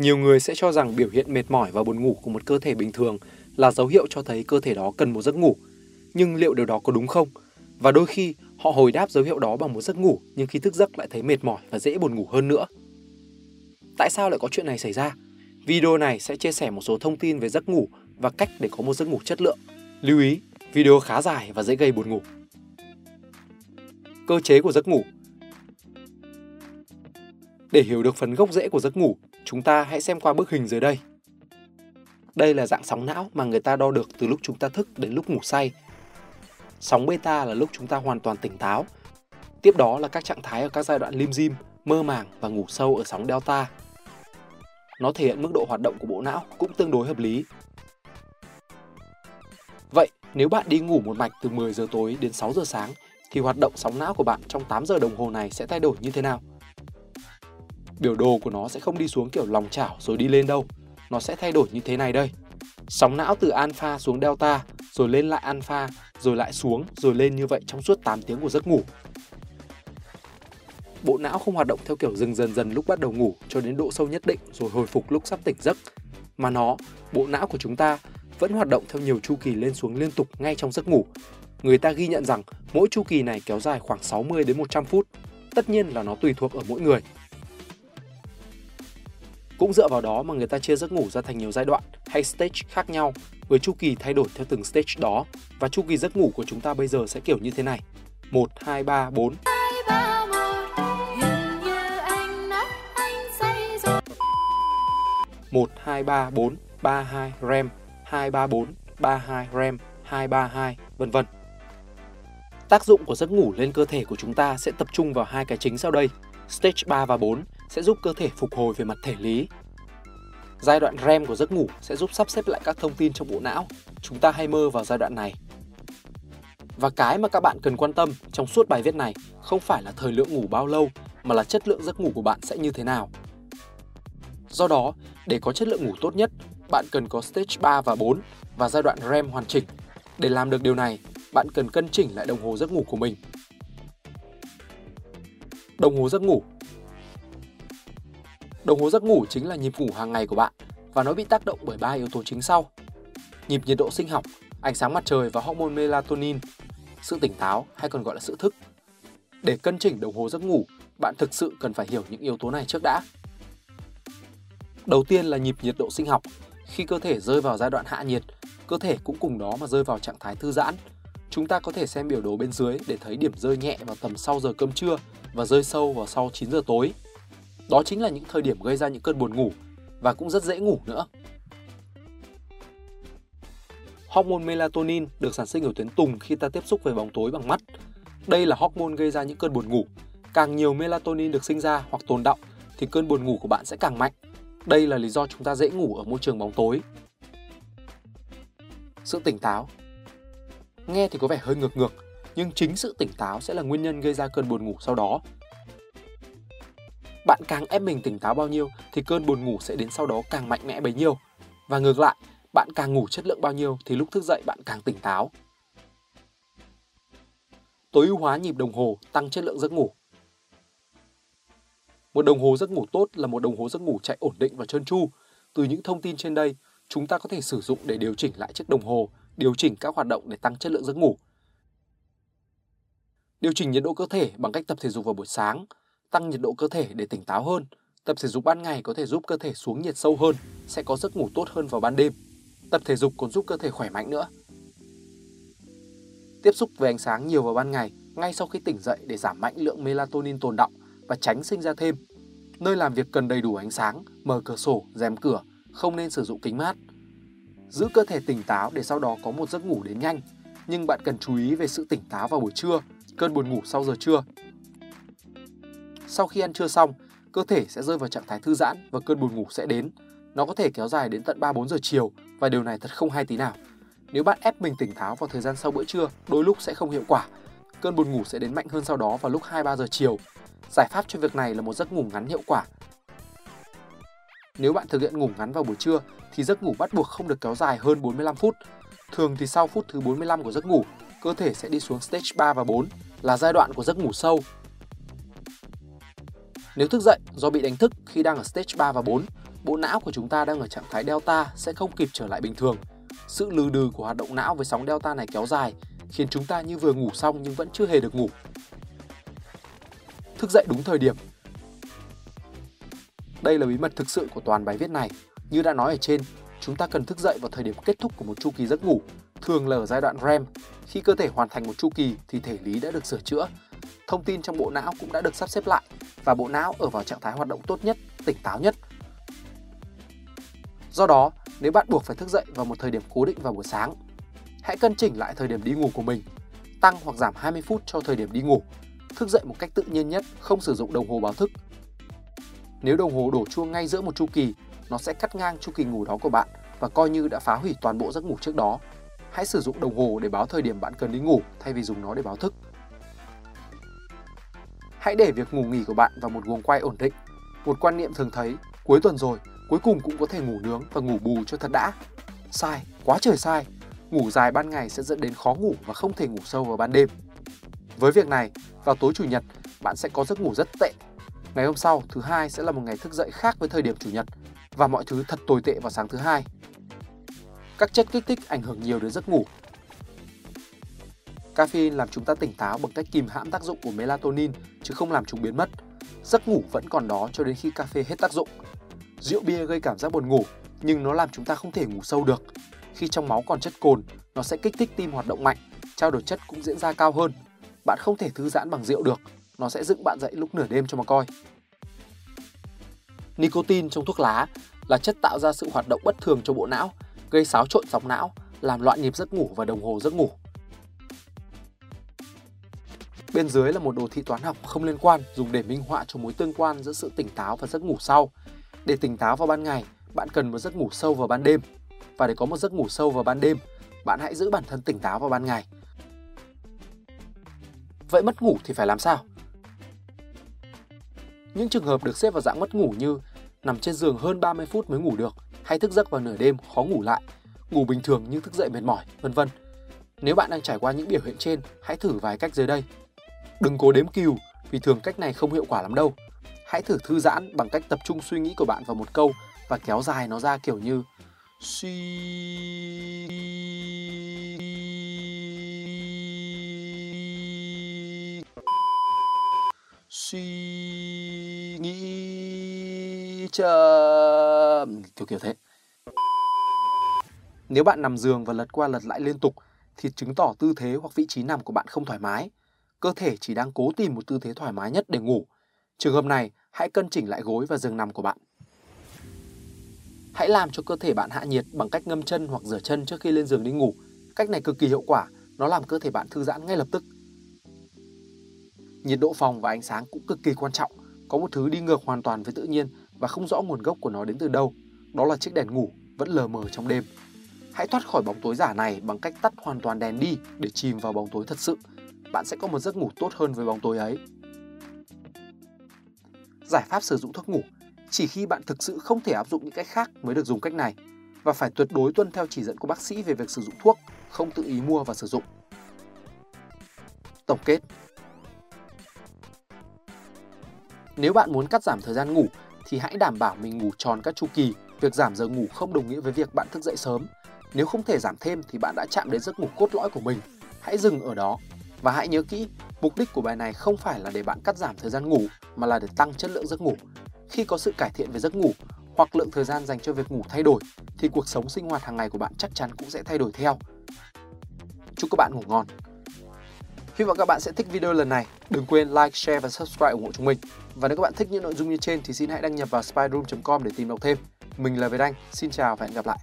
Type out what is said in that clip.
Nhiều người sẽ cho rằng biểu hiện mệt mỏi và buồn ngủ của một cơ thể bình thường là dấu hiệu cho thấy cơ thể đó cần một giấc ngủ. Nhưng liệu điều đó có đúng không? Và đôi khi, họ hồi đáp dấu hiệu đó bằng một giấc ngủ, nhưng khi thức giấc lại thấy mệt mỏi và dễ buồn ngủ hơn nữa. Tại sao lại có chuyện này xảy ra? Video này sẽ chia sẻ một số thông tin về giấc ngủ và cách để có một giấc ngủ chất lượng. Lưu ý, video khá dài và dễ gây buồn ngủ. Cơ chế của giấc ngủ Để hiểu được phần gốc rễ của giấc ngủ, chúng ta hãy xem qua bức hình dưới đây. Đây là dạng sóng não mà người ta đo được từ lúc chúng ta thức đến lúc ngủ say. Sóng beta là lúc chúng ta hoàn toàn tỉnh táo. Tiếp đó là các trạng thái ở các giai đoạn lim dim, mơ màng và ngủ sâu ở sóng delta. Nó thể hiện mức độ hoạt động của bộ não cũng tương đối hợp lý. Vậy, nếu bạn đi ngủ một mạch từ 10 giờ tối đến 6 giờ sáng thì hoạt động sóng não của bạn trong 8 giờ đồng hồ này sẽ thay đổi như thế nào? Biểu đồ của nó sẽ không đi xuống kiểu lòng chảo rồi đi lên đâu. Nó sẽ thay đổi như thế này đây. Sóng não từ alpha xuống delta, rồi lên lại alpha, rồi lại xuống, rồi lên như vậy trong suốt 8 tiếng của giấc ngủ. Bộ não không hoạt động theo kiểu dừng dần dần lúc bắt đầu ngủ cho đến độ sâu nhất định rồi hồi phục lúc sắp tỉnh giấc, mà nó, bộ não của chúng ta vẫn hoạt động theo nhiều chu kỳ lên xuống liên tục ngay trong giấc ngủ. Người ta ghi nhận rằng mỗi chu kỳ này kéo dài khoảng 60 đến 100 phút. Tất nhiên là nó tùy thuộc ở mỗi người. Cũng dựa vào đó mà người ta chia giấc ngủ ra thành nhiều giai đoạn hay stage khác nhau với chu kỳ thay đổi theo từng stage đó và chu kỳ giấc ngủ của chúng ta bây giờ sẽ kiểu như thế này. 1 2 3 4 2 3 4 32 REM 234 32 REM 232 vân vân. Tác dụng của giấc ngủ lên cơ thể của chúng ta sẽ tập trung vào hai cái chính sau đây. Stage 3 và 4 sẽ giúp cơ thể phục hồi về mặt thể lý. Giai đoạn REM của giấc ngủ sẽ giúp sắp xếp lại các thông tin trong bộ não. Chúng ta hay mơ vào giai đoạn này. Và cái mà các bạn cần quan tâm trong suốt bài viết này không phải là thời lượng ngủ bao lâu, mà là chất lượng giấc ngủ của bạn sẽ như thế nào. Do đó, để có chất lượng ngủ tốt nhất, bạn cần có stage 3 và 4 và giai đoạn REM hoàn chỉnh. Để làm được điều này, bạn cần cân chỉnh lại đồng hồ giấc ngủ của mình. Đồng hồ giấc ngủ Đồng hồ giấc ngủ chính là nhịp ngủ hàng ngày của bạn và nó bị tác động bởi ba yếu tố chính sau. Nhịp nhiệt độ sinh học, ánh sáng mặt trời và hormone melatonin, sự tỉnh táo hay còn gọi là sự thức. Để cân chỉnh đồng hồ giấc ngủ, bạn thực sự cần phải hiểu những yếu tố này trước đã. Đầu tiên là nhịp nhiệt độ sinh học. Khi cơ thể rơi vào giai đoạn hạ nhiệt, cơ thể cũng cùng đó mà rơi vào trạng thái thư giãn. Chúng ta có thể xem biểu đồ bên dưới để thấy điểm rơi nhẹ vào tầm sau giờ cơm trưa và rơi sâu vào sau 9 giờ tối. Đó chính là những thời điểm gây ra những cơn buồn ngủ và cũng rất dễ ngủ nữa. Hormone melatonin được sản sinh ở tuyến tùng khi ta tiếp xúc với bóng tối bằng mắt. Đây là hormone gây ra những cơn buồn ngủ. Càng nhiều melatonin được sinh ra hoặc tồn động thì cơn buồn ngủ của bạn sẽ càng mạnh. Đây là lý do chúng ta dễ ngủ ở môi trường bóng tối. Sự tỉnh táo Nghe thì có vẻ hơi ngược ngược, nhưng chính sự tỉnh táo sẽ là nguyên nhân gây ra cơn buồn ngủ sau đó. Bạn càng ép mình tỉnh táo bao nhiêu thì cơn buồn ngủ sẽ đến sau đó càng mạnh mẽ bấy nhiêu. Và ngược lại, bạn càng ngủ chất lượng bao nhiêu thì lúc thức dậy bạn càng tỉnh táo. Tối ưu hóa nhịp đồng hồ tăng chất lượng giấc ngủ. Một đồng hồ giấc ngủ tốt là một đồng hồ giấc ngủ chạy ổn định và trơn tru. Từ những thông tin trên đây, chúng ta có thể sử dụng để điều chỉnh lại chiếc đồng hồ, điều chỉnh các hoạt động để tăng chất lượng giấc ngủ. Điều chỉnh nhiệt độ cơ thể bằng cách tập thể dục vào buổi sáng, tăng nhiệt độ cơ thể để tỉnh táo hơn. Tập thể dục ban ngày có thể giúp cơ thể xuống nhiệt sâu hơn, sẽ có giấc ngủ tốt hơn vào ban đêm. Tập thể dục còn giúp cơ thể khỏe mạnh nữa. Tiếp xúc với ánh sáng nhiều vào ban ngày ngay sau khi tỉnh dậy để giảm mạnh lượng melatonin tồn động và tránh sinh ra thêm. Nơi làm việc cần đầy đủ ánh sáng, mở cửa sổ, rèm cửa, không nên sử dụng kính mát. Giữ cơ thể tỉnh táo để sau đó có một giấc ngủ đến nhanh, nhưng bạn cần chú ý về sự tỉnh táo vào buổi trưa, cơn buồn ngủ sau giờ trưa. Sau khi ăn trưa xong, cơ thể sẽ rơi vào trạng thái thư giãn và cơn buồn ngủ sẽ đến. Nó có thể kéo dài đến tận 3-4 giờ chiều và điều này thật không hay tí nào. Nếu bạn ép mình tỉnh táo vào thời gian sau bữa trưa, đôi lúc sẽ không hiệu quả. Cơn buồn ngủ sẽ đến mạnh hơn sau đó vào lúc 2-3 giờ chiều Giải pháp cho việc này là một giấc ngủ ngắn hiệu quả. Nếu bạn thực hiện ngủ ngắn vào buổi trưa thì giấc ngủ bắt buộc không được kéo dài hơn 45 phút. Thường thì sau phút thứ 45 của giấc ngủ, cơ thể sẽ đi xuống stage 3 và 4 là giai đoạn của giấc ngủ sâu. Nếu thức dậy do bị đánh thức khi đang ở stage 3 và 4, bộ não của chúng ta đang ở trạng thái delta sẽ không kịp trở lại bình thường. Sự lừ đừ của hoạt động não với sóng delta này kéo dài khiến chúng ta như vừa ngủ xong nhưng vẫn chưa hề được ngủ. Thức dậy đúng thời điểm Đây là bí mật thực sự của toàn bài viết này. Như đã nói ở trên, chúng ta cần thức dậy vào thời điểm kết thúc của một chu kỳ giấc ngủ, thường là ở giai đoạn REM. Khi cơ thể hoàn thành một chu kỳ thì thể lý đã được sửa chữa, thông tin trong bộ não cũng đã được sắp xếp lại và bộ não ở vào trạng thái hoạt động tốt nhất, tỉnh táo nhất. Do đó, nếu bạn buộc phải thức dậy vào một thời điểm cố định vào buổi sáng, hãy cân chỉnh lại thời điểm đi ngủ của mình, tăng hoặc giảm 20 phút cho thời điểm đi ngủ, thức dậy một cách tự nhiên nhất, không sử dụng đồng hồ báo thức. Nếu đồng hồ đổ chuông ngay giữa một chu kỳ, nó sẽ cắt ngang chu kỳ ngủ đó của bạn và coi như đã phá hủy toàn bộ giấc ngủ trước đó. Hãy sử dụng đồng hồ để báo thời điểm bạn cần đi ngủ thay vì dùng nó để báo thức. Hãy để việc ngủ nghỉ của bạn vào một guồng quay ổn định. Một quan niệm thường thấy, cuối tuần rồi, cuối cùng cũng có thể ngủ nướng và ngủ bù cho thật đã. Sai, quá trời sai. Ngủ dài ban ngày sẽ dẫn đến khó ngủ và không thể ngủ sâu vào ban đêm. Với việc này, vào tối chủ nhật, bạn sẽ có giấc ngủ rất tệ. Ngày hôm sau, thứ hai sẽ là một ngày thức dậy khác với thời điểm chủ nhật và mọi thứ thật tồi tệ vào sáng thứ hai. Các chất kích thích ảnh hưởng nhiều đến giấc ngủ. Caffeine làm chúng ta tỉnh táo bằng cách kìm hãm tác dụng của melatonin chứ không làm chúng biến mất. Giấc ngủ vẫn còn đó cho đến khi cà phê hết tác dụng. Rượu bia gây cảm giác buồn ngủ, nhưng nó làm chúng ta không thể ngủ sâu được. Khi trong máu còn chất cồn, nó sẽ kích thích tim hoạt động mạnh, trao đổi chất cũng diễn ra cao hơn. Bạn không thể thư giãn bằng rượu được, nó sẽ dựng bạn dậy lúc nửa đêm cho mà coi. Nicotine trong thuốc lá là chất tạo ra sự hoạt động bất thường cho bộ não, gây xáo trộn sóng não, làm loạn nhịp giấc ngủ và đồng hồ giấc ngủ. Bên dưới là một đồ thị toán học không liên quan dùng để minh họa cho mối tương quan giữa sự tỉnh táo và giấc ngủ sau. Để tỉnh táo vào ban ngày, bạn cần một giấc ngủ sâu vào ban đêm. Và để có một giấc ngủ sâu vào ban đêm, bạn hãy giữ bản thân tỉnh táo vào ban ngày. Vậy mất ngủ thì phải làm sao? Những trường hợp được xếp vào dạng mất ngủ như nằm trên giường hơn 30 phút mới ngủ được, hay thức giấc vào nửa đêm khó ngủ lại, ngủ bình thường nhưng thức dậy mệt mỏi, vân vân. Nếu bạn đang trải qua những biểu hiện trên, hãy thử vài cách dưới đây. Đừng cố đếm cừu, vì thường cách này không hiệu quả lắm đâu. Hãy thử thư giãn bằng cách tập trung suy nghĩ của bạn vào một câu và kéo dài nó ra kiểu như suy suy nghĩ chậm. Kiểu kiểu thế. Nếu bạn nằm giường và lật qua lật lại liên tục, thì chứng tỏ tư thế hoặc vị trí nằm của bạn không thoải mái. Cơ thể chỉ đang cố tìm một tư thế thoải mái nhất để ngủ. Trường hợp này, hãy cân chỉnh lại gối và giường nằm của bạn. Hãy làm cho cơ thể bạn hạ nhiệt bằng cách ngâm chân hoặc rửa chân trước khi lên giường đi ngủ. Cách này cực kỳ hiệu quả. Nó làm cơ thể bạn thư giãn ngay lập tức. Nhiệt độ phòng và ánh sáng cũng cực kỳ quan trọng. Có một thứ đi ngược hoàn toàn với tự nhiên và không rõ nguồn gốc của nó đến từ đâu. Đó là chiếc đèn ngủ vẫn lờ mờ trong đêm. Hãy thoát khỏi bóng tối giả này bằng cách tắt hoàn toàn đèn đi để chìm vào bóng tối thật sự. Bạn sẽ có một giấc ngủ tốt hơn với bóng tối ấy. Giải pháp sử dụng thuốc ngủ chỉ khi bạn thực sự không thể áp dụng những cách khác mới được dùng cách này và phải tuyệt đối tuân theo chỉ dẫn của bác sĩ về việc sử dụng thuốc, không tự ý mua và sử dụng. Tổng kết nếu bạn muốn cắt giảm thời gian ngủ thì hãy đảm bảo mình ngủ tròn các chu kỳ. Việc giảm giờ ngủ không đồng nghĩa với việc bạn thức dậy sớm. Nếu không thể giảm thêm thì bạn đã chạm đến giấc ngủ cốt lõi của mình. Hãy dừng ở đó. Và hãy nhớ kỹ, mục đích của bài này không phải là để bạn cắt giảm thời gian ngủ mà là để tăng chất lượng giấc ngủ. Khi có sự cải thiện về giấc ngủ hoặc lượng thời gian dành cho việc ngủ thay đổi thì cuộc sống sinh hoạt hàng ngày của bạn chắc chắn cũng sẽ thay đổi theo. Chúc các bạn ngủ ngon. Hy vọng các bạn sẽ thích video lần này. Đừng quên like, share và subscribe ủng hộ chúng mình. Và nếu các bạn thích những nội dung như trên thì xin hãy đăng nhập vào spyroom.com để tìm đọc thêm. Mình là Việt Anh, xin chào và hẹn gặp lại.